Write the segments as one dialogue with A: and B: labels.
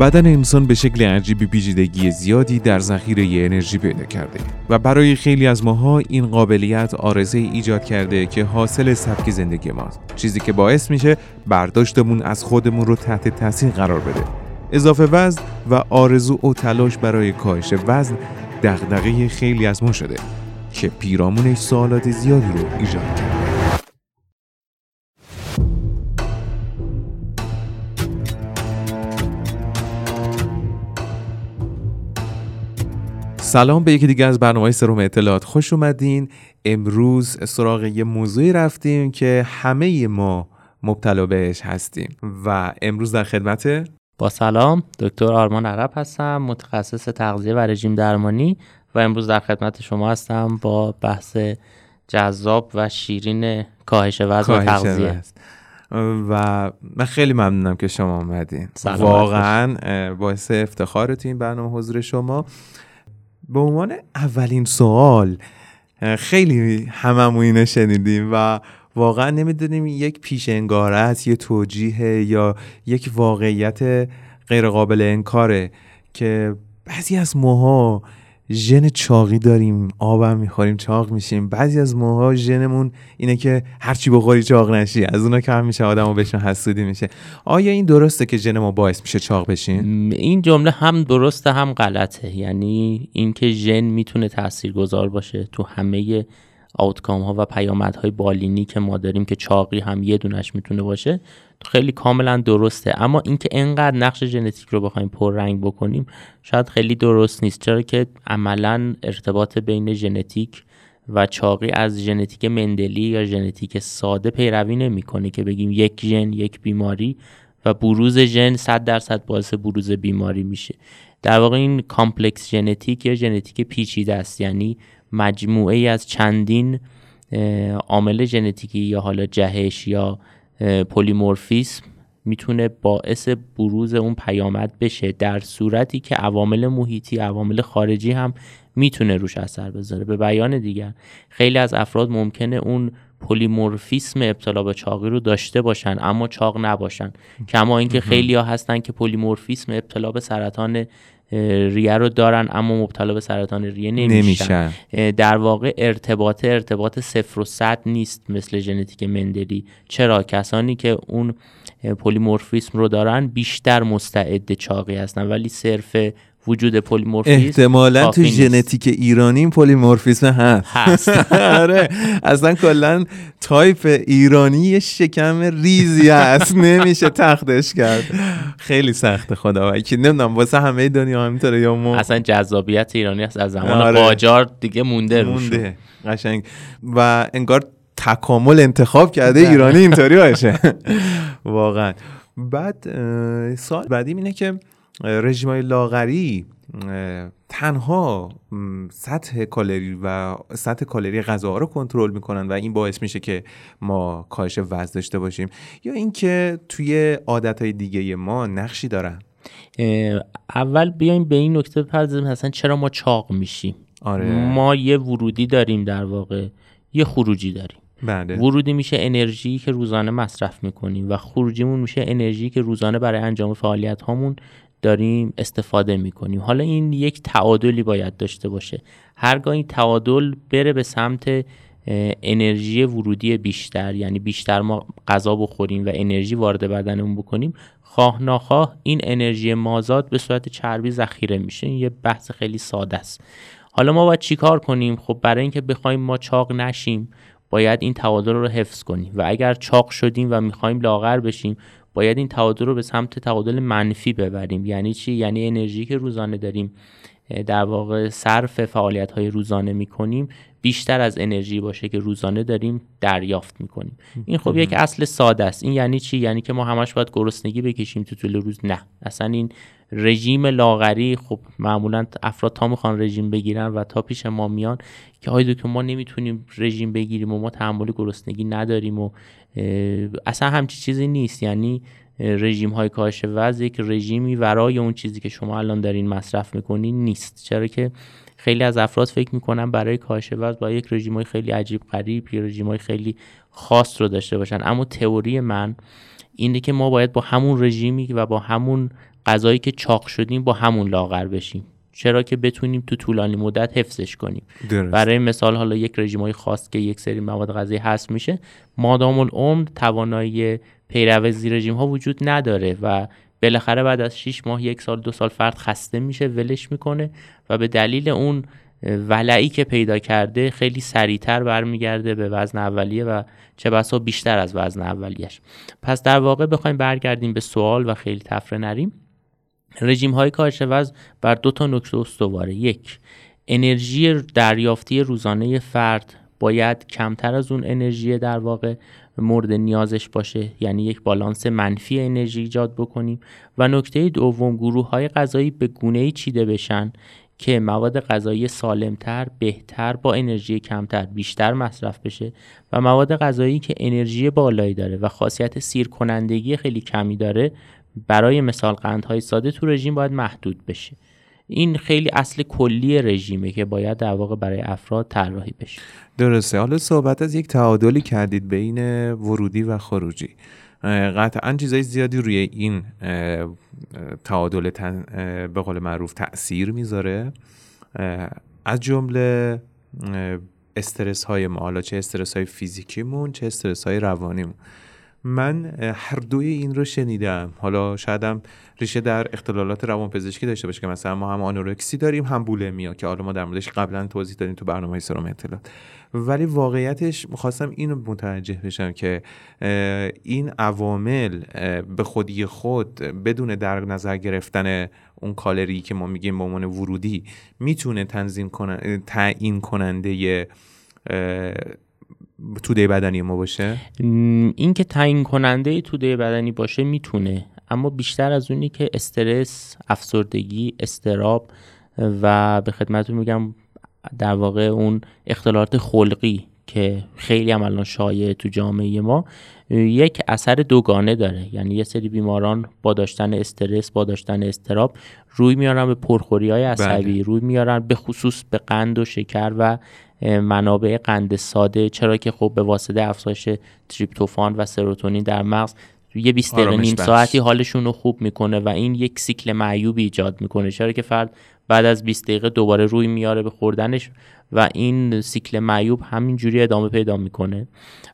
A: بدن انسان به شکل عجیبی پیچیدگی زیادی در ذخیره انرژی پیدا کرده. و برای خیلی از ماها این قابلیت آرزه ایجاد کرده که حاصل سبک زندگی ماست. چیزی که باعث میشه برداشتمون از خودمون رو تحت تاثیر قرار بده. اضافه وزن و آرزو و تلاش برای کاهش وزن دغدغه خیلی از ما شده که پیرامونش سوالات زیادی رو ایجاد کرده. سلام به یکی دیگه از برنامه سروم اطلاعات. خوش اومدین. امروز سراغ یه موضوعی رفتیم که همه ما مبتلا بهش هستیم. و امروز در خدمت
B: با سلام دکتر آرمان عرب هستم متخصص تغذیه و رژیم درمانی و امروز در خدمت شما هستم با بحث جذاب و شیرین کاهش وزن و تغذیه.
A: و من خیلی ممنونم که شما آمدین واقعا باعث افتخار تو این برنامه حضور شما. به عنوان اولین سوال خیلی هممون اینو شنیدیم و واقعا نمی‌دونیم یک پیش انگاره یه توجیه یا یک واقعیت غیرقابل انکاره که بعضی از ماها ژن چاقی داریم آبم می‌خوریم چاق میشیم. بعضی از ماها ژنمون اینه که هرچی بخوری چاق نشی. از اونا کم میشه آدمو بهشون حسودی میشه. آیا این درسته که ژن ما باعث میشه چاق بشین
B: این جمله هم درسته هم غلطه. یعنی اینکه ژن می‌تونه تاثیرگذار باشه تو همه آوتکام ها و پیامدهای بالینی که ما داریم که چاقی هم یه دونش می‌تونه باشه خیلی کاملا درسته. اما اینکه انقدر نقش ژنتیک رو بخوایم رنگ بکنیم شاید خیلی درست نیست. چرا که عملا ارتباط بین ژنتیک و چاقی از ژنتیک مندلی یا ژنتیک ساده پیروی نمی‌کنه که بگیم یک ژن یک بیماری و بروز ژن 100 درصد باعث بروز بیماری میشه. در واقع این complex ژنتیک یا ژنتیک پیچیده است. یعنی مجموعه ای از چندین عامل ژنتیکی یا حالا جهش یا پلیمورفیسم می‌تونه باعث بروز اون پیامد بشه در صورتی که عوامل محیطی عوامل خارجی هم می‌تونه روش اثر بذاره. به بیان دیگر خیلی از افراد ممکنه اون پلیمورفیسم ابتلا به چاقی رو داشته باشن اما چاق نباشن. کما اینکه خیلی ها هستن که پلیمورفیسم ابتلا به سرطان ریه رو دارن اما مبتلا به سرطان ریه نمیشن, در واقع ارتباط ارتباط صفر و صد نیست مثل ژنتیک مندلی. چرا؟ کسانی که اون پلیمورفیسم رو دارن بیشتر مستعد چاقی هستن ولی صرف وجود پلیمورفیسم
A: احتمالا تو ژنتیک ایرانی این پلیمورفیسم هست.
B: هست.
A: آره. اصلا کلا تایپ ایرانی یه شکم ریزی هست. نمیشه تختش کرد. خیلی سخته خدایی که نمی‌دونم واسه همه دنیا همینطوره یا ما
B: اصلا جذابیت ایرانی هست. از زمان آره. قاجار دیگه مونده
A: مونده. قشنگ. و انگار تکامل انتخاب کرده. ایرانی اینطوری باشه. واقعا. بعد سوال بعدی اینه که رژیم های لاغری تنها سطح کالری و سطح کالری غذاها رو کنترل می‌کنن و این باعث میشه که ما کاهش وزن داشته باشیم. یا اینکه توی عادت های دیگه ما نقشی دارن.
B: اول بیایم به این نکته بپردازیم اصلا چرا ما چاق میشیم؟
A: آره.
B: ما یه ورودی داریم در واقع. یه خروجی داریم.
A: بله.
B: ورودی میشه انرژی که روزانه مصرف می‌کنیم و خروجیمون میشه انرژی که روزانه برای انجام فعالیت هامون داریم استفاده می‌کنیم. حالا این یک تعادلی باید داشته باشه. هرگاه این تعادل بره به سمت انرژی ورودی بیشتر یعنی بیشتر ما غذا بخوریم و انرژی وارد بدنمون بکنیم خواه ناخواه این انرژی مازاد به صورت چربی ذخیره میشه. این یه بحث خیلی ساده است. حالا ما باید چیکار کنیم؟ خب برای اینکه بخوایم ما چاق نشیم باید این تعادل رو حفظ کنیم. و اگر چاق شدیم و می‌خوایم لاغر بشیم باید این تعادل رو به سمت تعادل منفی ببریم. یعنی چی؟ یعنی انرژی که روزانه داریم در واقع صرف فعالیت های روزانه می‌کنیم بیشتر از انرژی باشه که روزانه داریم دریافت می‌کنیم. این خب یک اصل ساده است. این یعنی چی؟ یعنی که ما همش باید گرسنگی بکشیم تو طول روز. نه. اصلا این رژیم لاغری خب معمولا افراد تا می‌خوان رژیم بگیرن و تا پیش ما میان که آیا که ما نمی‌تونیم رژیم بگیریم و ما تحمل گرسنگی نداریم و اصلا همچی چیزی نیست. یعنی رژیم های کاهش وزن یک رژیمی ورای اون چیزی که شما الان دارین مصرف می‌کنین نیست. چرا که خیلی از افراد فکر می‌کنن برای کاهش وزن با یک رژیم های خیلی عجیب غریب یا رژیم های خیلی خاص رو داشته باشن. اما تئوری من اینه که ما باید با همون رژیمی و با همون غذایی که چاق شدیم با همون لاغر بشیم. چرا که بتونیم تو طولانی مدت حفظش کنیم.
A: درست.
B: برای مثال حالا یک رژیم های خاص که یک سری مواد غذایی هست میشه مادام العمر توانایی پیروزی رژیم ها وجود نداره و بالاخره بعد از 6 ماه یک سال دو سال فرد خسته میشه ولش می‌کنه و به دلیل اون ولعی که پیدا کرده خیلی سریعتر برمیگرده به وزن اولیه و چه بسا بیشتر از وزن اولیش پس در واقع بخوایم برگردیم به سوال و خیلی تفره نریم. رژیم های کاهش وزن بر دو تا نکته استواره. یک انرژی دریافتی روزانه فرد باید کمتر از اون انرژی در واقع مورد نیازش باشه یعنی یک بالانس منفی انرژی ایجاد بکنیم. و نکته دوم گروه های غذایی به گونه ای چیده بشن که مواد غذایی سالمتر بهتر با انرژی کمتر بیشتر مصرف بشه و مواد غذایی که انرژی بالایی داره و خاصیت سیر کنندگی خیلی کمی داره برای مثال قندهای ساده تو رژیم باید محدود بشه. این خیلی اصل کلی رژیمه که باید در واقع برای افراد طراحی بشه.
A: درسته. حالا صحبت از یک تعادلی کردید بین ورودی و خروجی. قطعا چیزای زیادی روی این تعادل به قول معروف تاثیر می‌ذاره. از جمله استرس های ما. حالا چه استرس های فیزیکیمون چه استرس های روانیمون. من هر دوی این رو شنیدم. حالا شایدم ریشه در اختلالات روانپزشکی داشته باشه که مثلا ما هم آنورکسی داریم هم بولمیا که حالا ما در موردش قبلا توضیح دادیم تو برنامه سرم اطلاعات. ولی واقعیتش می‌خواستم اینو متوجه بشم که این عوامل به خودی خود بدون در نظر گرفتن اون کالری که ما میگیم به عنوان ورودی می‌تونه تنظیم کنن تعیین کننده توده بدنی ما باشه
B: این که تعیین کننده توده بدنی باشه می‌تونه اما بیشتر از اونی که استرس افسردگی استراب و به خدمتتون میگم در واقع اون اختلالات خلقی که خیلی هم الان شایع تو جامعه ما یک اثر دوگانه داره یعنی یه سری بیماران با داشتن استرس با داشتن استراب روی میارن به پرخوری های عصبی بله. روی میارن به خصوص به قند و شکر و منابع قند ساده. چرا که خب به واسطه افزایش تریپتوفان و سروتونین در مغز یه 20 دقیقه نیم ساعتی حالشون رو خوب می‌کنه و این یک سیکل معیوبی ایجاد می‌کنه. چرا که فرد بعد از 20 دقیقه دوباره روی میاره به خوردنش و این سیکل معیوب همینجوری ادامه پیدا می‌کنه.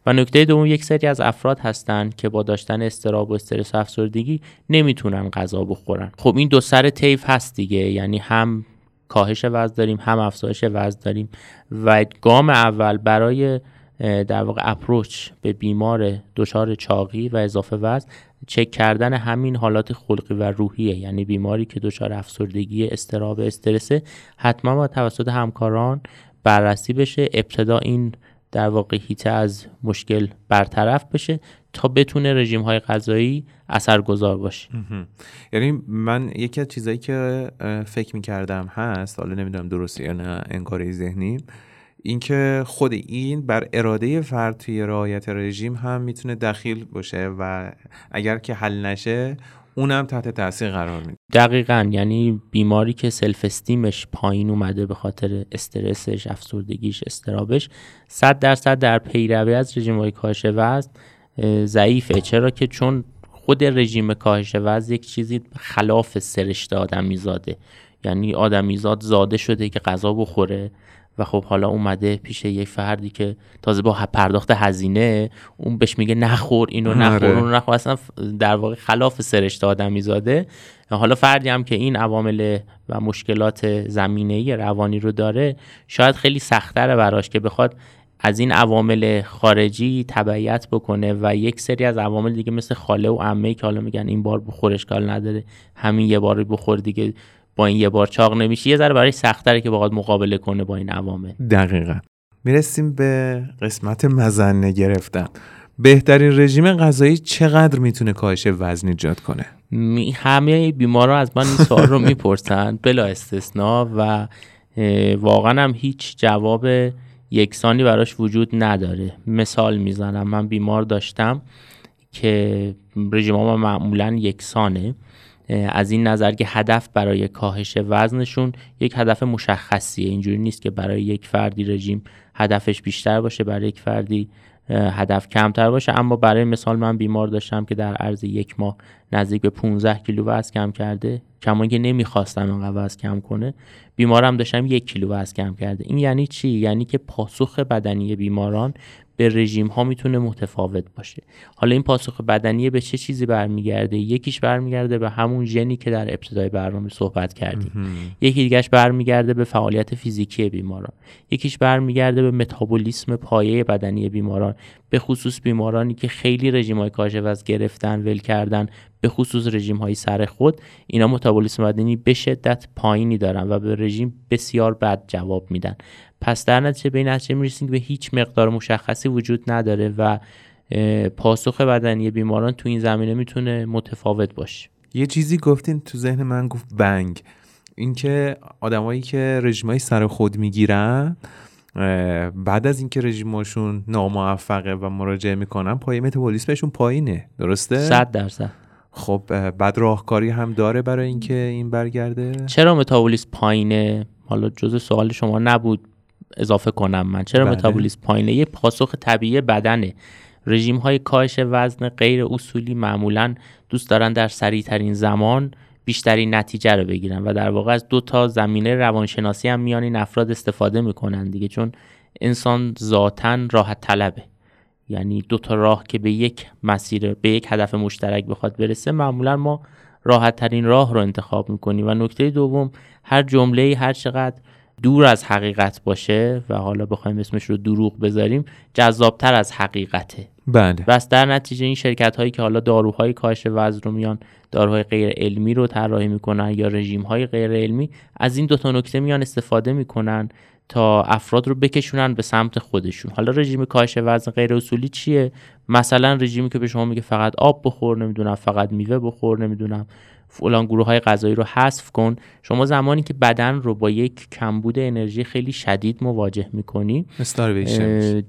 B: و نکته دوم یک سری از افراد هستن که با داشتن استراب و استرس و افسردگی نمی‌تونن غذا بخورن. خب این دو سر طیف هست دیگه. یعنی هم کاهش وزن داریم هم افزایش وزن داریم و گام اول برای در واقع اپروچ به بیمار دچار چاقی و اضافه وزن چک کردن همین حالات خلقی و روحیه یعنی بیماری که دچار افسردگی استراب استرسه حتما با توسط همکاران بررسی بشه ابتدا این در واقع هیته از مشکل برطرف بشه تا بتونه رژیم های غذایی اثرگذار باشه.
A: یعنی من یکی از چیزایی که فکر می‌کردم هست حالا نمی‌دونم درسته یا نه انکاری ذهنی اینکه خود این بر اراده فرد توی رعایت رژیم هم می‌تونه دخیل باشه و اگر که حل نشه اونم تحت تاثیر قرار میده.
B: دقیقا. یعنی بیماری که self-esteem ش پایین اومده به خاطر استرسش افسردگیش اضطرابش صد درصد در پیروی از رژیم های کاهش وزن ضعیفه. چرا که چون خود رژیم کاهش وزن یک چیزی خلاف سرشت آدمیزاده. یعنی آدمیزاد زاده شده که غذا بخوره و خب حالا اومده پیش یک فردی که تازه با پرداخت هزینه اون بهش میگه نخور اینو آره. نخور اونو نخور. اصلا در واقع خلاف سرشت آدمی زاده حالا فردی هم که این عوامل و مشکلات زمینه روانی رو داره شاید خیلی سختره براش که بخواد از این عوامل خارجی تبعیت بکنه و یک سری از عوامل دیگه مثل خاله و عمه که حالا میگن این بار بخورش کال نداره همین یه بار بخور دیگه با این یه بار چاق نمیشه یه ذره برای سختره که بخواد مقابله کنه با این عوامل.
A: دقیقا. می‌رسیم به قسمت مزنه گرفتن. بهترین رژیم غذایی چقدر می‌تونه کاهش وزن ایجاد کنه؟
B: همه بیمارا از من این سوال رو می‌پرسن بلا استثنا و واقعا هم هیچ جواب یکسانی براش وجود نداره. مثال می‌زنم من بیمار داشتم که رژیم ما معمولا یکسانه. از این نظر که هدف برای کاهش وزنشون یک هدف مشخصیه. اینجوری نیست که برای یک فردی رژیم هدفش بیشتر باشه برای یک فردی هدف کمتر باشه. اما برای مثال من بیمار داشتم که در عرض یک ماه نزدیک به 15 کیلو وزن کم کرده. کما که نمی‌خواستم اینقدر وزن کم کنه. بیمارم داشتم یک کیلو وزن کم کرده. این یعنی چی؟ یعنی که پاسخ بدنی بیماران به رژیم ها می‌تونه متفاوت باشه. حالا این پاسخ بدنی به چه چیزی برمیگرده؟ یکیش برمیگرده به همون ژنی که در ابتدای برنامه صحبت کردیم. یکی دیگهش برمیگرده به فعالیت فیزیکی بیماران. یکیش برمیگرده به متابولیسم پایه بدنی بیماران. به خصوص بیمارانی که خیلی رژیم های کاهش گرفتن ول کردن به خصوص رژیم های سر خود اینا متابولیسم بدنی به شدت پایینی دارن و به رژیم بسیار بد جواب میدن. پس در نتیجه به این نتیجه می‌رسیم به هیچ مقدار مشخصی وجود نداره و پاسخ بدنی بیماران تو این زمینه می‌تونه متفاوت باشه.
A: یه چیزی گفتین تو ذهن من گفت بنگ. اینکه آدمایی که رژیمای سر خود می‌گیرن بعد از اینکه رژیماشون ناموفقه و مراجعه می‌کنن پای متابولیسمشون پایینه. درسته؟
B: 100 درصد.
A: خب بعد راهکاری هم داره برای اینکه این برگرده؟
B: چرا متابولیسم پایینه؟ حالا جزء سوال شما نبود. اضافه کنم من. چرا بله. متابولیسم پایینه؟ یه پاسخ طبیعی بدنه. رژیم های کاهش وزن غیر اصولی معمولا دوست دارن در سریع ترین زمان بیشترین نتیجه رو بگیرن و در واقع از دو تا زمینه روانشناسی هم میان این افراد استفاده می‌کنن دیگه چون انسان ذاتا راحت طلبه. یعنی دو تا راه که به یک مسیر به یک هدف مشترک بخواد برسه معمولا ما راحت ترین راه رو انتخاب می‌کنیم. و نکته دوم هر جمله هر چقدر دور از حقیقت باشه و حالا بخوایم اسمش رو دروغ بذاریم جذابتر از حقیقته.
A: بله.
B: بس در نتیجه این شرکت هایی که حالا داروهای کاهش وزن رو میان داروهای غیر علمی رو طراحی می‌کنن یا رژیم های غیر علمی از این دو تا نکته میان استفاده می‌کنن تا افراد رو بکشونن به سمت خودشون. حالا رژیم کاهش وزن غیر اصولی چیه؟ مثلا رژیمی که به شما میگه فقط آب بخور نمی‌دونم فقط میوه بخور نمی‌دونم. فلان گروه های غذایی رو حذف کن. شما زمانی که بدن رو با یک کمبود انرژی خیلی شدید مواجه می‌کنی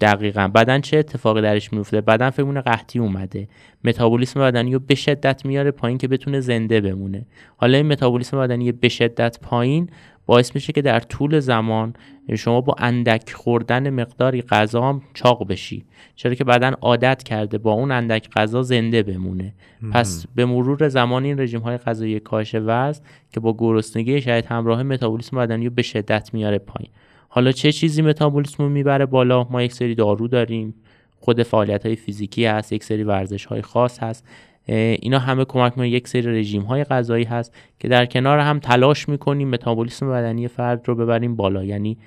B: دقیقا. بدن چه اتفاقی درش میفته بدن فکر قحطی اومده. متابولیسم بدنی رو به شدت میاره پایین که بتونه زنده بمونه. حالا این متابولیسم بدنی به شدت پایین باعث میشه که در طول زمان شما با اندک خوردن مقداری غذا هم چاق بشی. چرا که بدن عادت کرده با اون اندک غذا زنده بمونه. پس به مرور زمان این رژیم های غذایی کاهش وزن که با گرسنگی شاید همراه متابولیسم بدنی رو به شدت میاره پایین. حالا چه چیزی متابولیسم رو می‌بره بالا؟ ما یک سری دارو داریم. خود فعالیت های فیزیکی هست یک سری ورزش های خاص هست. اینا همه کمک می‌کنه. یک سری رژیم های غذایی هست که در کنار هم تلاش می‌کنیم متابولیسم بدنی فرد رو ببریم بالا. یعنی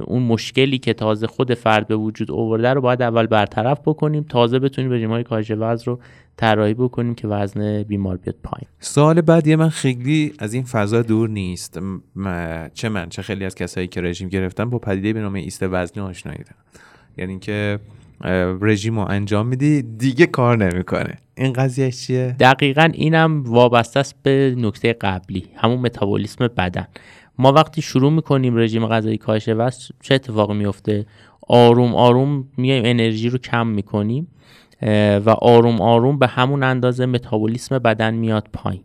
B: اون مشکلی که تازه خود فرد به وجود آورده رو باید اول برطرف بکنیم تازه بتونیم رژیم های کاهش وزن رو طراحی بکنیم که وزن بیمار بیاد پایین.
A: سوال بعدی من خیلی از این فضا دور نیست. چه من چه خیلی از کسایی که رژیم گرفتن با پدیده به نام ایست وزنی آشنایی یعنی اینکه رژیم رو انجام میدی دیگه کار نمی‌کنه. این قضیه چیه؟
B: دقیقا اینم وابسته است به نکته قبلی همون متابولیسم بدن. ما وقتی شروع می‌کنیم رژیم غذایی کاهش وزن چه اتفاقی میفته آروم آروم میایم انرژی رو کم می‌کنیم و آروم آروم به همون اندازه متابولیسم بدن میاد پایین.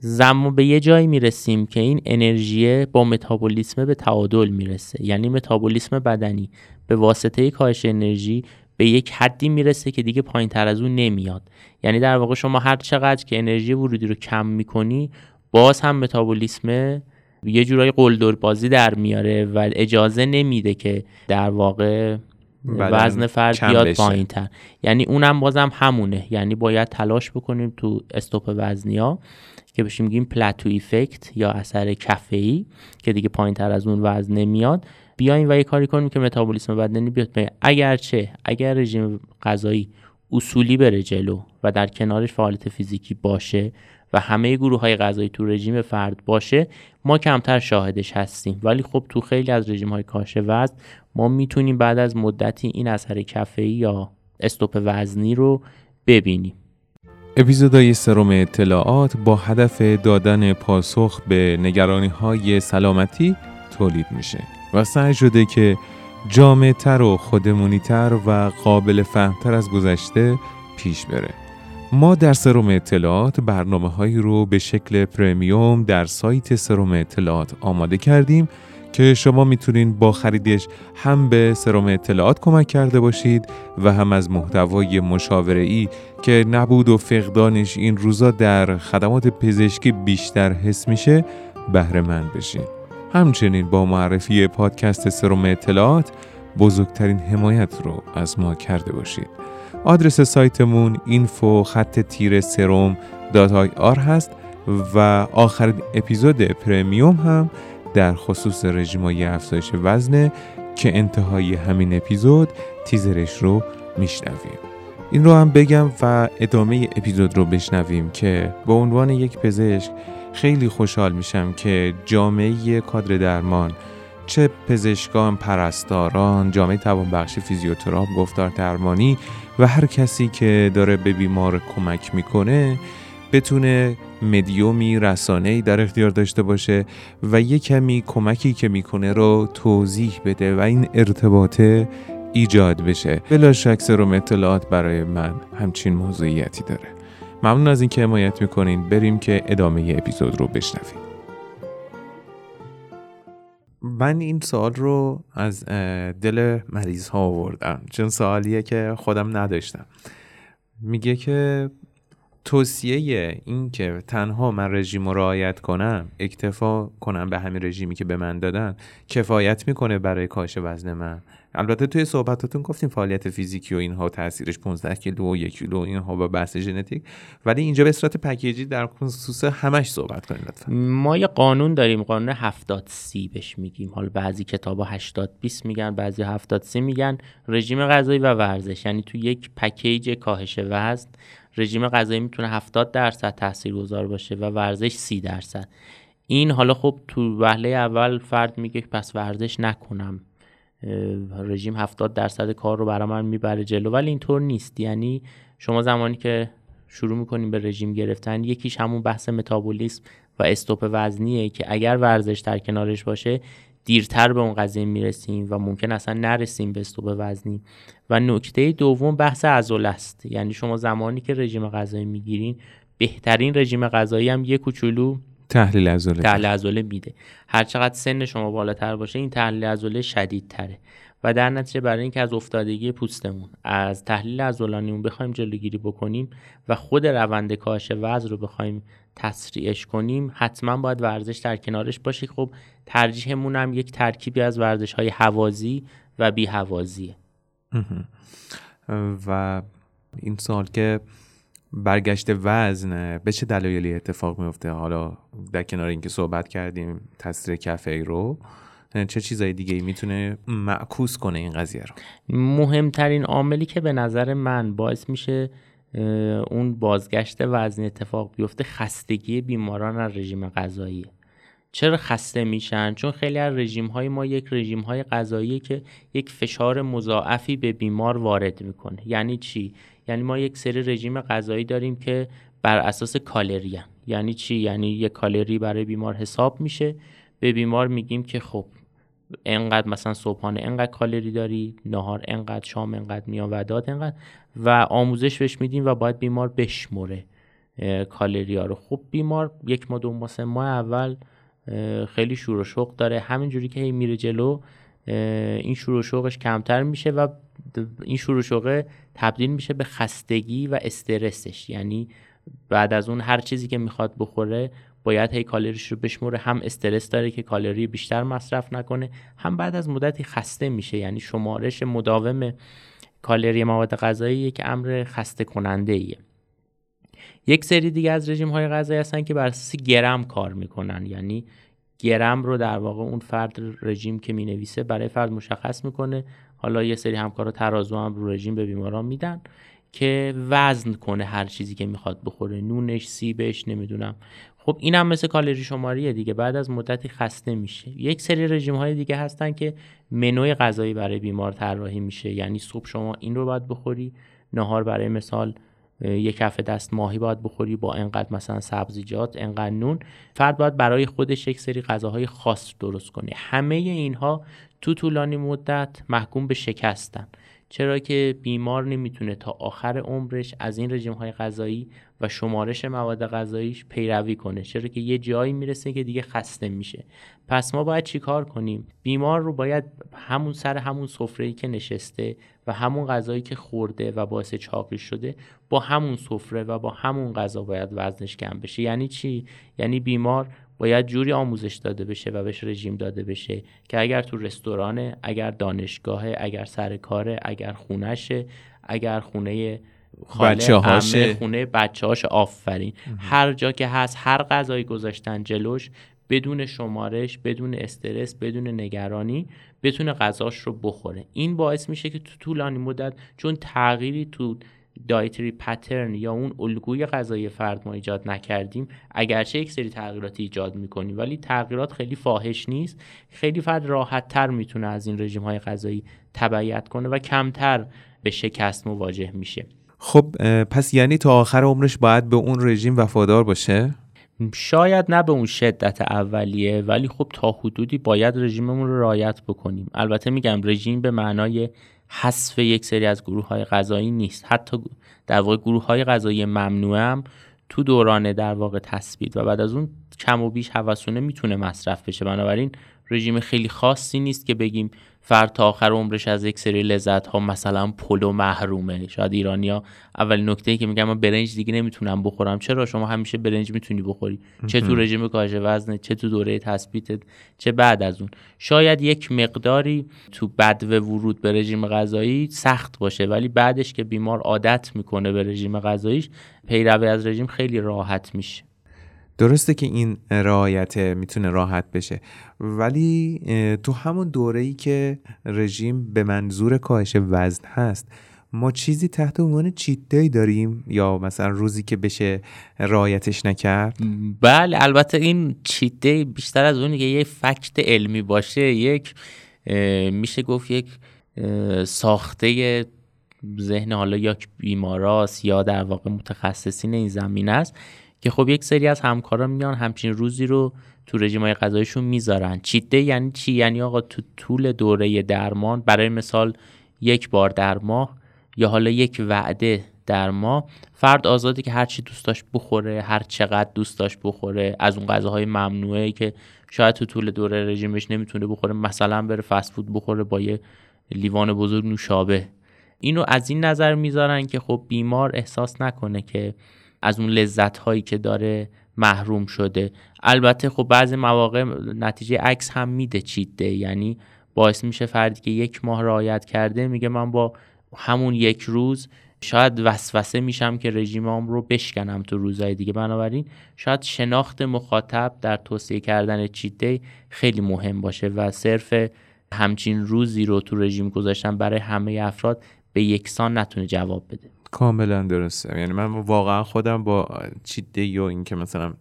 B: زمان به یه جایی می‌رسیم که این انرژی با متابولیسم به تعادل می‌رسه. یعنی متابولیسم بدنی به واسطه کاهش انرژی به یک حدی می‌رسه که دیگه پایین تر از اون نمیاد. یعنی در واقع شما هر چقدر که انرژی ورودی رو کم می‌کنی باز هم متابولیسم یه جورایی قلدر بازی در میاره و اجازه نمیده که در واقع وزن فرد بیاد پایین تر یعنی اونم بازم همونه. یعنی باید تلاش بکنیم تو استوپ وزنیا که بهش میگیم پلاتو ایفکت یا اثر کفه که دیگه پایین تر از اون وزن نمیاد. بیایم و یه کاری کنیم که متابولیسم بدنی بیاد. پایین اگرچه اگر رژیم غذایی اصولی بره جلو و در کنارش فعالیت فیزیکی باشه و همه گروه های غذایی تو رژیم فرد باشه ما کمتر شاهدش هستیم. ولی خب تو خیلی از رژیم های کاهش وزن ما می‌تونیم بعد از مدتی این اثر کفه‌ای یا استوپ وزنی رو ببینیم.
A: اپیزودهای سرم اطلاعات با هدف دادن پاسخ به نگرانی های سلامتی تولید میشه. و سعی شده که جامعتر و خودمونیتر و قابل فهمتر از گذشته پیش بره. ما در سرم اطلاعات برنامه هایی رو به شکل پرمیوم در سایت سرم اطلاعات آماده کردیم که شما می‌تونین با خریدش هم به سرم اطلاعات کمک کرده باشید و هم از محتوای مشاوره ای که نبود و فقدانش این روزا در خدمات پزشکی بیشتر حس میشه بهره مند بشین. همچنین با معرفی پادکست سرم اطلاعات بزرگترین حمایت رو از ما کرده باشید. آدرس سایتمون اینفو خط تیر دات آر هست و آخرین اپیزود پرمیوم هم در خصوص رژیمای افزایش وزنه که انتهای همین اپیزود تیزرش رو میشنویم. این رو هم بگم و ادامه اپیزود رو بشنویم که به عنوان یک پزشک خیلی خوشحال میشم که جامعه کادر درمان چه پزشکان، پرستاران، جامعه توانبخشی فیزیوتراپ، گفتار درمانی و هر کسی که داره به بیمار کمک می‌کنه بتونه مدیومی ای در اختیار داشته باشه و یه کمی کمکی که می‌کنه رو توضیح بده و این ارتباطه ایجاد بشه. بلا شک سرم اطلاعات برای من. همچین موضوعیتی داره. ممنون از اینکه حمایت می‌کنین. بریم که ادامه اپیزود رو بشنویم. من این سوال رو از دل مریض ها آوردم. چون سوالیه که خودم نداشتم. میگه که توصیه این که تنها من رژیم رو رعایت کنم اکتفا کنم به همین رژیمی که به من دادن کفایت می‌کنه برای کاهش وزن من. البته توی صحبتاتون گفتیم فعالیت فیزیکی و اینها تاثیرش 15 کیلو و 1 کیلو اینها با بحث ژنتیک. ولی اینجا به صورت پکیجی در خصوص همش صحبت کنیم لطفا.
B: ما یه قانون داریم قانون 70 سی بهش میگیم. حالا بعضی کتابا 80 20 میگن بعضی 70 سی میگن. رژیم غذایی و ورزش یعنی تو یک پکیج کاهش وزن رژیم غذایی می‌تونه 70 درصد تاثیرگذار باشه و ورزش 30 درصد. این حالا خب تو وهله اول فرد میگه پس ورزش نکنم. رژیم 70 درصد کار رو برای من می‌بره جلو ولی اینطور نیست. یعنی شما زمانی که شروع می‌کنیم به رژیم گرفتن یکیش همون بحث متابولیسم و استوپ وزنیه که اگر ورزش در کنارش باشه دیرتر به اون قضیه می‌رسیم و ممکن اصلا نرسیم به استوب وزنی. و نکته دوم بحث عضله است. یعنی شما زمانی که رژیم غذایی می‌گیرین بهترین رژیم غذایی هم یه کوچولو
A: تحلیل عضله.
B: تحلیل عضله میده. هر چقدر سن شما بالاتر باشه این تحلیل عضله شدید تره و در نتیجه برای اینکه از افتادگی پوستمون از تحلیل عضلانیمون بخوایم جلوگیری بکنیم و خود روند کاهش وزن رو بخوایم تسریعش کنیم حتما باید ورزش در کنارش باشه خب ترجیحمون هم یک ترکیبی از ورزش های حوازی و بی حوازیه
A: و این سال که برگشت وزن به چه دلایلی اتفاق میفته حالا در کنار اینکه صحبت کردیم تاثیر کفه رو چه چیزای دیگه می‌تونه معکوس کنه این قضیه رو؟
B: مهمترین عاملی که به نظر من باعث میشه اون بازگشت وزن اتفاق بیفته خستگی بیماران از رژیم غذایی چرا خسته میشن؟ چون خیلی از رژیم های ما یک رژیم های غذایی که یک فشار مضاعفی به بیمار وارد می‌کنه. یعنی چی؟ یعنی ما یک سری رژیم غذایی داریم که بر اساس کالری یعنی چی؟ یعنی یک کالری برای بیمار حساب میشه. به بیمار میگیم که خب انقدر مثلا صبحانه انقدر کالری داری نهار انقدر شام انقدر میان وداد انقدر و آموزش بهش میدیم و باید بیمار بشمره کالری ها رو. خب بیمار یک ماه دو ماه ماه اول خیلی شور و شوق داره. همینجوری که میره جلو این شور و شوقش کمتر میشه و این شور و شوقه تبدیل میشه به خستگی و استرسش. یعنی بعد از اون هر چیزی که می‌خواد بخوره باید هی کالریش رو بشموره. هم استرس داره که کالری بیشتر مصرف نکنه هم بعد از مدتی خسته میشه. یعنی شمارش مداوم کالری مواد غذایی که امر خسته کننده ایه یک سری دیگه از رژیم های غذایی هستن که بر اساس گرم کار می‌کنن. یعنی گرم رو در واقع اون فرد رژیم که می‌نویسه برای فرد مشخص می‌کنه. حالا یه سری همکارا ترازو هم رو رژیم به بیماران میدن که وزن کنه هر چیزی که می‌خواد بخوره. نونش سیبش نمی‌دونم خب این هم مثل کالری شماریه دیگه بعد از مدتی خسته میشه. یک سری رژیم های دیگه هستن که منوی غذایی برای بیمار طراحی میشه. یعنی صبح شما این رو باید بخوری نهار برای مثال یک کف دست ماهی باید بخوری با انقدر مثلا سبزیجات انقدر نون. فرد باید برای خودش یک سری غذاهای خاص درست کنه. همه اینها تو طولانی مدت محکوم به شکستن. چرا که بیمار نمی‌تونه تا آخر عمرش از این رژیم های غذایی و شمارش مواد غذاییش پیروی کنه. چرا که یه جایی می‌رسه که دیگه خسته میشه. پس ما باید چیکار کنیم؟ بیمار رو باید همون سر همون سفره‌ای که نشسته و همون غذایی که خورده و باعث چاقی شده با همون سفره و با همون غذا باید وزنش کم بشه. یعنی چی؟ یعنی بیمار باید جوری آموزش داده بشه و بهش رژیم داده بشه که اگر تو رستورانه اگر دانشگاهه اگر سر کاره اگر خونشه اگر خونه
A: بچه هاشه
B: خونه بچه هاش آفرین هر جا که هست هر غذایی گذاشتن جلوش بدون شمارش بدون استرس بدون نگرانی بتونه غذاش رو بخوره. این باعث میشه که تو طولانی مدت چون تغییری تو دایتری پترن یا اون الگوی غذایی فرد ما ایجاد نکردیم اگرچه یک سری تغییرات ایجاد می‌کنیم ولی تغییرات خیلی فاحش نیست. خیلی فرد راحت تر می‌تونه از این رژیم های غذایی تبعیت کنه و کمتر به شکست مواجه میشه.
A: خب پس یعنی تا آخر عمرش باید به اون رژیم وفادار باشه؟
B: شاید نه به اون شدت اولیه ولی خب تا حدودی باید رژیممون رو رعایت بکنیم. البته میگم رژیم به معنای حذف یک سری از گروه های غذایی نیست. حتی در واقع گروه های غذایی ممنوعه هم تو دوران در واقع تثبیت و بعد از اون کم و بیش هوسونه می‌تونه مصرف بشه. بنابراین رژیم خیلی خاصی نیست که بگیم فرد تا آخر عمرش از یک سری لذت ها مثلا پلو محرومه. شاید ایرانیا اول نکته ای که میگم من برنج دیگه نمی‌تونم بخورم. چرا؟ شما همیشه برنج می‌تونی بخوری. چه تو رژیم کاهش وزن چه تو دوره تثبیت چه بعد از اون. شاید یک مقداری تو بد و ورود به رژیم غذایی سخت باشه ولی بعدش که بیمار عادت می‌کنه به رژیم غذاییش پیروی از رژیم خیلی راحت میشه.
A: درسته که این رعایت می‌تونه راحت بشه ولی تو همون دوره ای که رژیم به منظور کاهش وزن هست ما چیزی تحت عنوان چیت دی داریم یا مثلا روزی که بشه رعایتش نکرد؟
B: بله البته این چیت دی بیشتر از اونی که یه فکت علمی باشه یک میشه گفت یک ساخته ذهن حالا یا بیماراست یا در واقع متخصصین این زمین است. که خب یک سری از همکارا میان همچین روزی رو تو رژیمای غذایشون می‌ذارن. چیت یعنی چی؟ یعنی آقا تو طول دوره درمان برای مثال یک بار در ماه یا حالا یک وعده در ماه فرد آزادی که هر چی دوست داشت بخوره هر چقدر دوست داشت بخوره از اون غذاهای ممنوعه که شاید تو طول دوره رژیمش نمی‌تونه بخوره مثلا بره فست فود بخوره با یه لیوان بزرگ نوشابه. اینو از این نظر می‌ذارن که خب بیمار احساس نکنه که از اون لذت هایی که داره محروم شده. البته خب بعضی مواقع نتیجه عکس هم میده چیده یعنی باعث میشه فردی که یک ماه رعایت کرده میگه من با همون یک روز شاید وسوسه میشم که رژیمم رو بشکنم تو روزهای دیگه. بنابراین شاید شناخت مخاطب در توصیه کردن چیت خیلی مهم باشه و صرف همچین روزی رو تو رژیم گذاشتن برای همه افراد به یکسان نتونه جواب بده.
A: کاملا درسته. یعنی من واقعا خودم با چیده و اینکه مثلا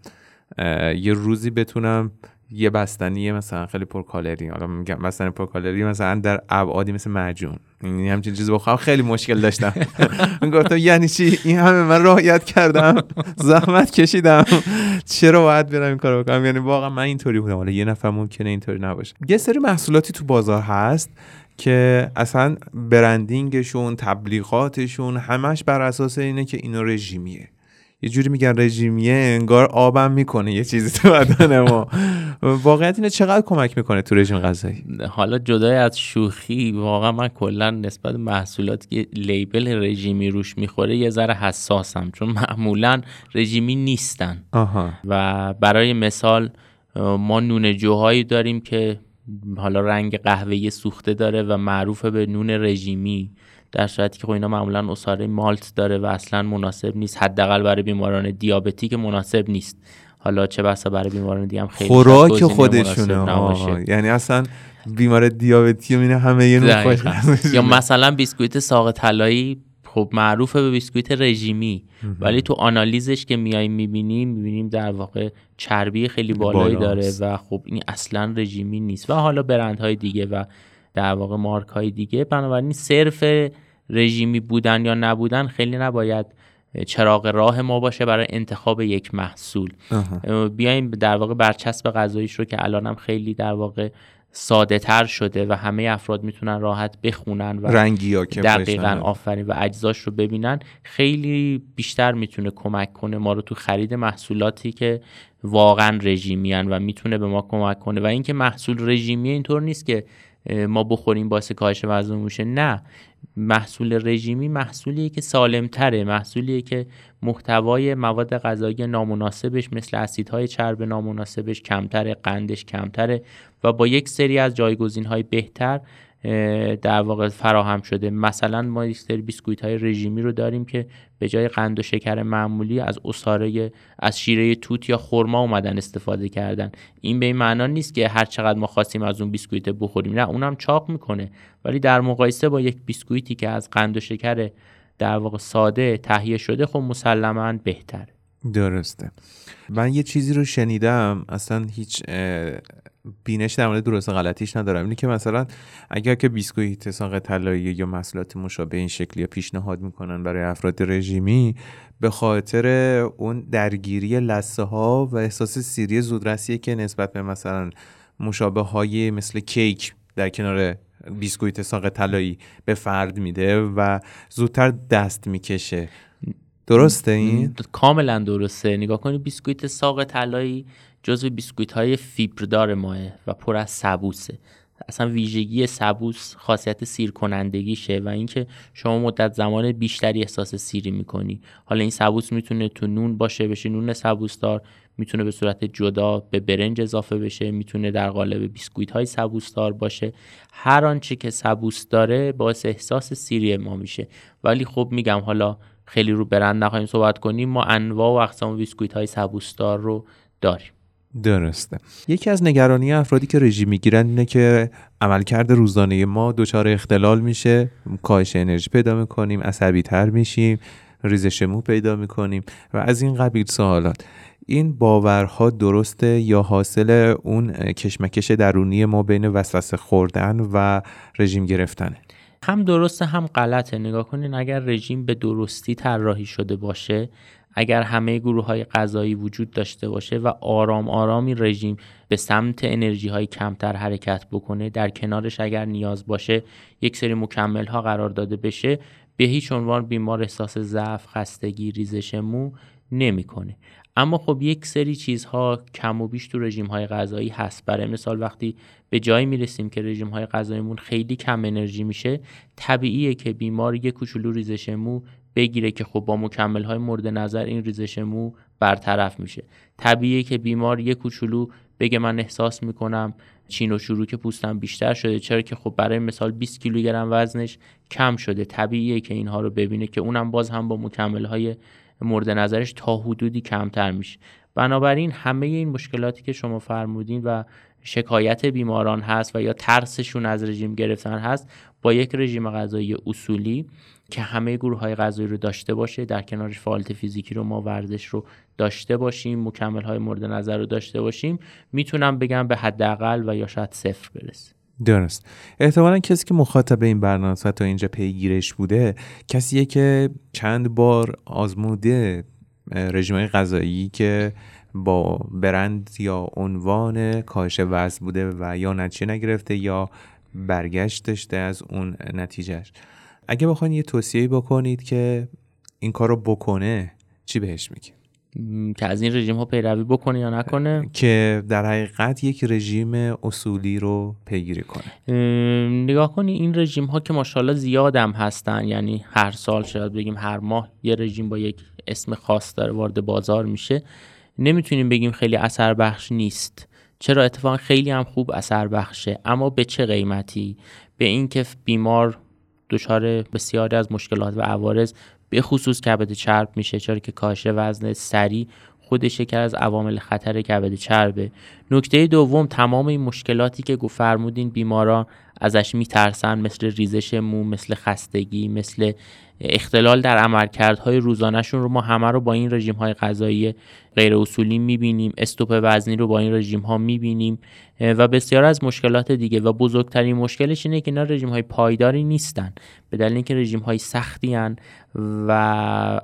A: یه روزی بتونم یه بستنی مثلا خیلی پرکالری حالا میگم بستنی پرکالری مثلا در ابعادی مثل معجون. یعنی همچین چیزی بخوام خیلی مشکل داشتم. گفتم یعنی چی؟ این همه من رعایت کردم. زحمت کشیدم. چرا باید برم این کارو بکنم؟ یعنی واقعا من اینطوری بودم. حالا یه نفر ممکنه اینطوری نباشه. یه سری محصولاتی تو بازار هست که اصلا برندینگشون تبلیغاتشون همش بر اساس اینه که اینو رژیمیه. یه جوری میگن رژیمیه انگار آبم می‌کنه یه چیزی تو بدن ما. واقعیت اینه چقدر کمک می‌کنه تو رژیم غذایی؟
B: حالا جدای از شوخی واقعا من کلا نسبت محصولاتی که لیبل رژیمی روش می‌خوره یه ذره حساسم چون معمولا رژیمی نیستن.
A: آها.
B: و برای مثال ما نون جوهایی داریم که حالا رنگ قهوه‌ای سوخته داره و معروف به نون رژیمی در صورتی که خب اینا معمولا اصاره مالت داره و اصلا مناسب نیست. حداقل برای بیماران دیابتیک مناسب نیست. حالا چه بسا برای بیماران دیگه هم خیلی
A: خوراک خودشونه یعنی اصلا بیمار دیابتی میینه همه یه
B: یا مثلا بیسکویت ساق طلایی خب معروفه به بیسکویت رژیمی ولی تو آنالیزش که میایم می‌بینیم می‌بینیم در واقع چربی خیلی بالایی داره و خب این اصلا رژیمی نیست و حالا برندهای دیگه و در واقع مارک های دیگه. بنابراین صرف رژیمی بودن یا نبودن خیلی نباید چراغ راه ما باشه برای انتخاب یک محصول. بیایم در واقع برچسب غذاییش رو که الانم خیلی در واقع ساده تر شده و همه افراد می‌تونن راحت بخونن و
A: رنگی ها که
B: دقیقا آفرین و اجزاش رو ببینن. خیلی بیشتر می‌تونه کمک کنه ما رو تو خرید محصولاتی که واقعا رژیمیان و می‌تونه به ما کمک کنه. و اینکه محصول رژیمی اینطور نیست که ما بخوریم باعث کاهش وزن میشه. نه محصول رژیمی محصولیه که سالمتره محصولیه که محتوای مواد غذایی نامناسبش مثل اسیدهای چرب نامناسبش کمتره قندش کمتره و با یک سری از جایگزین های بهتر در واقع فراهم شده. مثلا ما یک سری بیسکویت های رژیمی رو داریم که به جای قند و شکر معمولی از اصاره از شیره توت یا خرما اومدن استفاده کردن. این به این معنا نیست که هر چقدر ما خواستیم از اون بیسکویت بخوریم. نه اونم چاق می‌کنه. ولی در مقایسه با یک بیسکویتی که از قند و شکر در واقع ساده تهیه شده خب مسلما بهتره.
A: درسته. من یه چیزی رو شنیدم. اصلا هیچ بینش در مورد درست غلطیش ندارم. اینه که مثلا اگر که بیسکویت ساق طلایی یا محصولات مشابه این شکلی پیشنهاد می‌کنن برای افراد رژیمی به خاطر اون درگیری لثه ها و احساس سیری زودرسیه که نسبت به مثلا مشابه های مثل کیک در کنار بیسکویت ساق طلایی به فرد میده و زودتر دست می‌کشه. درسته این؟
B: کاملا درسته. نگاه کنید بیسکویت ساق طلایی جزو بیسکویت های فیبردار ما و پر از سبوسه. اصلا ویژگی سبوس خاصیت سیر کنندگیشه و اینکه شما مدت زمان بیشتری احساس سیری می‌کنی. حالا این سبوس می‌تونه تو نون باشه بشه نون سبوس دار می‌تونه به صورت جدا به برنج اضافه بشه می‌تونه در قالب بیسکویت های سبوس دار باشه. هر آنچه که سبوس داره باعث احساس سیری ما میشه. ولی خب میگم حالا خیلی رو برند نخواهیم صحبت کنیم. ما انواع و اقسام بیسکویت های سبوس دار رو داریم.
A: درسته. یکی از نگرانی افرادی که رژیم می‌گیرن اینه که عملکرد روزانه ما دچار اختلال میشه. کاهش انرژی پیدا می‌کنیم عصبی تر میشیم ریزش مو پیدا می‌کنیم و از این قبیل سوالات. این باورها درسته یا حاصل اون کشمکش درونی ما بین وسوسه خوردن و رژیم گرفتنه؟
B: هم درسته هم غلطه. نگاه کنین اگر رژیم به درستی طراحی شده باشه اگر همه گروه های غذایی وجود داشته باشه و آرام آرامی رژیم به سمت انرژی های کمتر حرکت بکنه در کنارش اگر نیاز باشه یک سری مکمل ها قرار داده بشه به هیچ عنوان بیمار احساس ضعف خستگی ریزش مو نمی‌کنه. اما خب یک سری چیزها کم و بیش تو رژیم های غذایی هست. برای مثال وقتی به جایی می‌رسیم که رژیم های غذاییمون خیلی کم انرژی میشه طبیعیه که بیمار یک کوچولو ریزش مو بگیره که خب با مکمل های مورد نظر این ریزش مو برطرف میشه. طبیعیه که بیمار یک کوچولو بگه من احساس می‌کنم چین و شروع پوستم بیشتر شده. چرا که خب برای مثال 20 کیلوگرم وزنش کم شده. طبیعیه که اینها رو ببینه که اونم باز هم با مکمل های مورد نظرش تا حدودی کمتر میشه. بنابراین همه این مشکلاتی که شما فرمودین و شکایت بیماران هست و یا ترسشون از رژیم گرفتن هست با یک رژیم غذایی اصولی که همه گروه های غذایی رو داشته باشه در کنارش فعالیت فیزیکی رو ما ورزش رو داشته باشیم مکمل های مورد نظر رو داشته باشیم می‌تونم بگم به حداقل و یا شاید صفر برسه.
A: درست. احتمالا کسی که مخاطب این برنامه تا اینجا پیگیرش بوده کسیه که چند بار آزموده رژیم غذایی که با برند یا عنوان کاهش وزن بوده و یا نتیجه نگرفته یا برگشت داشته از اون نتیجهش اگه بخواین یه توصیه بکنید که این کار رو بکنه چی بهش میگی؟
B: که از این رژیم ها پیروی بکنه یا نکنه؟
A: که در حقیقت یک رژیم اصولی رو پیگیری کنه.
B: نگاه کنی این رژیم ها که ماشاءالله زیادم هستن یعنی هر سال شاید بگیم هر ماه یه رژیم با یک اسم خاص داره وارد بازار میشه. نمی‌تونیم بگیم خیلی اثر بخش نیست. چرا؟ اتفاقا خیلی هم خوب اثر بخشه اما به چه قیمتی؟ به اینکه بیمار دچار بسیاری از مشکلات و عوارض به خصوص کبد چرب میشه چرا که کاهش وزن سریع خودش یکی از عوامل خطر کبد چربه نکته دوم تمام این مشکلاتی که گفت فرمودین بیماران ازش میترسن مثل ریزش مو مثل خستگی مثل اختلال در عملکردهای روزانهشون رو ما همه رو با این رژیم های غذایی غیر اصولی می‌بینیم استوپ وزنی رو با این رژیم ها می‌بینیم و بسیار از مشکلات دیگه. و بزرگترین مشکلش اینه که اینا رژیم های پایداری نیستن. به دلیل اینکه رژیم های سختی هن و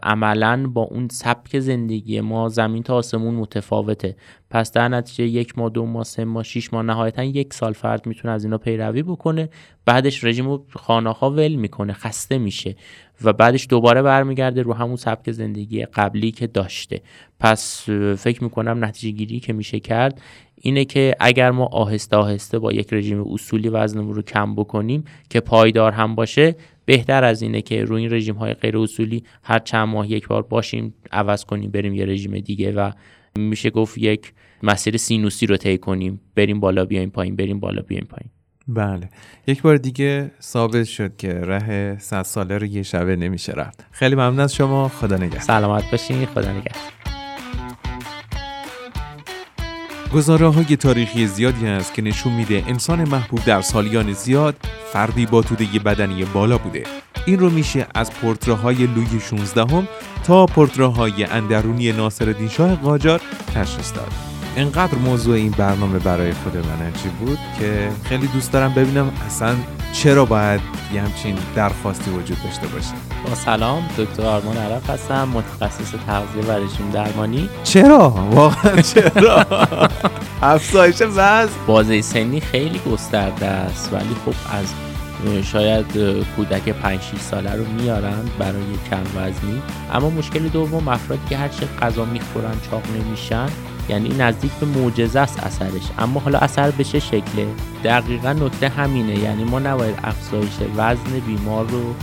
B: عملا با اون سبک زندگی ما زمین تا آسمون متفاوته. پس در نتیجه یک ماه دو ماه سه ماه شیش ماه نهایتا یک سال فرد می‌تونه از اینا پیروی بکنه. بعدش رژیم رو خانه ها ول می‌کنه خسته میشه و بعدش دوباره برمیگرده رو همون سبک زندگی قبلی که داشته. پس فکر می‌کنم نتیجه گیری که میشه کرد اینه که اگر ما آهسته آهسته با یک رژیم اصولی وزنمون رو کم بکنیم که پایدار هم باشه بهتر از اینه که روی این رژیم های غیر اصولی هر چند ماه یک بار باشیم عوض کنیم بریم یه رژیم دیگه و میشه گفت یک مسیر سینوسی رو طی کنیم. بریم بالا بیایم پایین بریم بالا بیایم پایین.
A: بله. یک بار دیگه ثابت شد که ره صد ساله رو یه شبه نمیشه رفت. خیلی ممنون از شما. خدا نگهدار.
B: سلامت باشین. خدا نگهدار.
A: گزاره های تاریخی زیادی هست که نشون میده انسان محبوب در سالیان زیاد فردی با توده بدنی بالا بوده. این رو میشه از پورتراهای لوی 16 هم تا پورتراهای اندرونی ناصر شاه قاجار تشخیص داد. انقدر موضوع این برنامه برای خود من عجیب بود که خیلی دوست دارم ببینم اصلا چرا باید یه همچین درخواستی وجود داشته باشه.
B: با سلام دکتر آرمان عرف هستم متخصص تغذیه و رژیم درمانی.
A: چرا؟ واقعا چرا؟ افزایش وزن.
B: بازه سنی خیلی گسترده است ولی خب از شاید کودک 5 6 ساله رو میارن برای کم وزنی. اما مشکل دوم افرادی که هر چه غذا می‌خورن چاق نمیشن یعنی نزدیک به معجزه است اثرش. اما حالا اثر به چه شکله؟ دقیقا نکته همینه. یعنی ما نباید افزایش وزن بیمار رو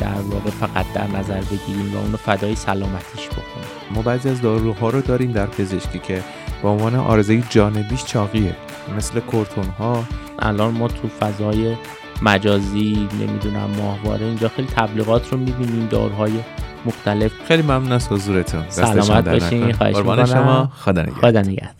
B: در واقع فقط در نظر بگیریم و اونو فدای سلامتیش بکنیم.
A: ما بعضی از داروها رو داریم در پزشکی که با عنوان آرزه جانبیش چاقیه. مثل کورتون ها
B: الان ما تو فضای مجازی نمی‌دونم ماهواره اینجا خیلی تبلیغات رو می‌بینیم دارهای مختلف.
A: خیلی ممنون از حضورتون.
B: سلامت باشین خواهش
A: شما. خدا
B: نگهدار.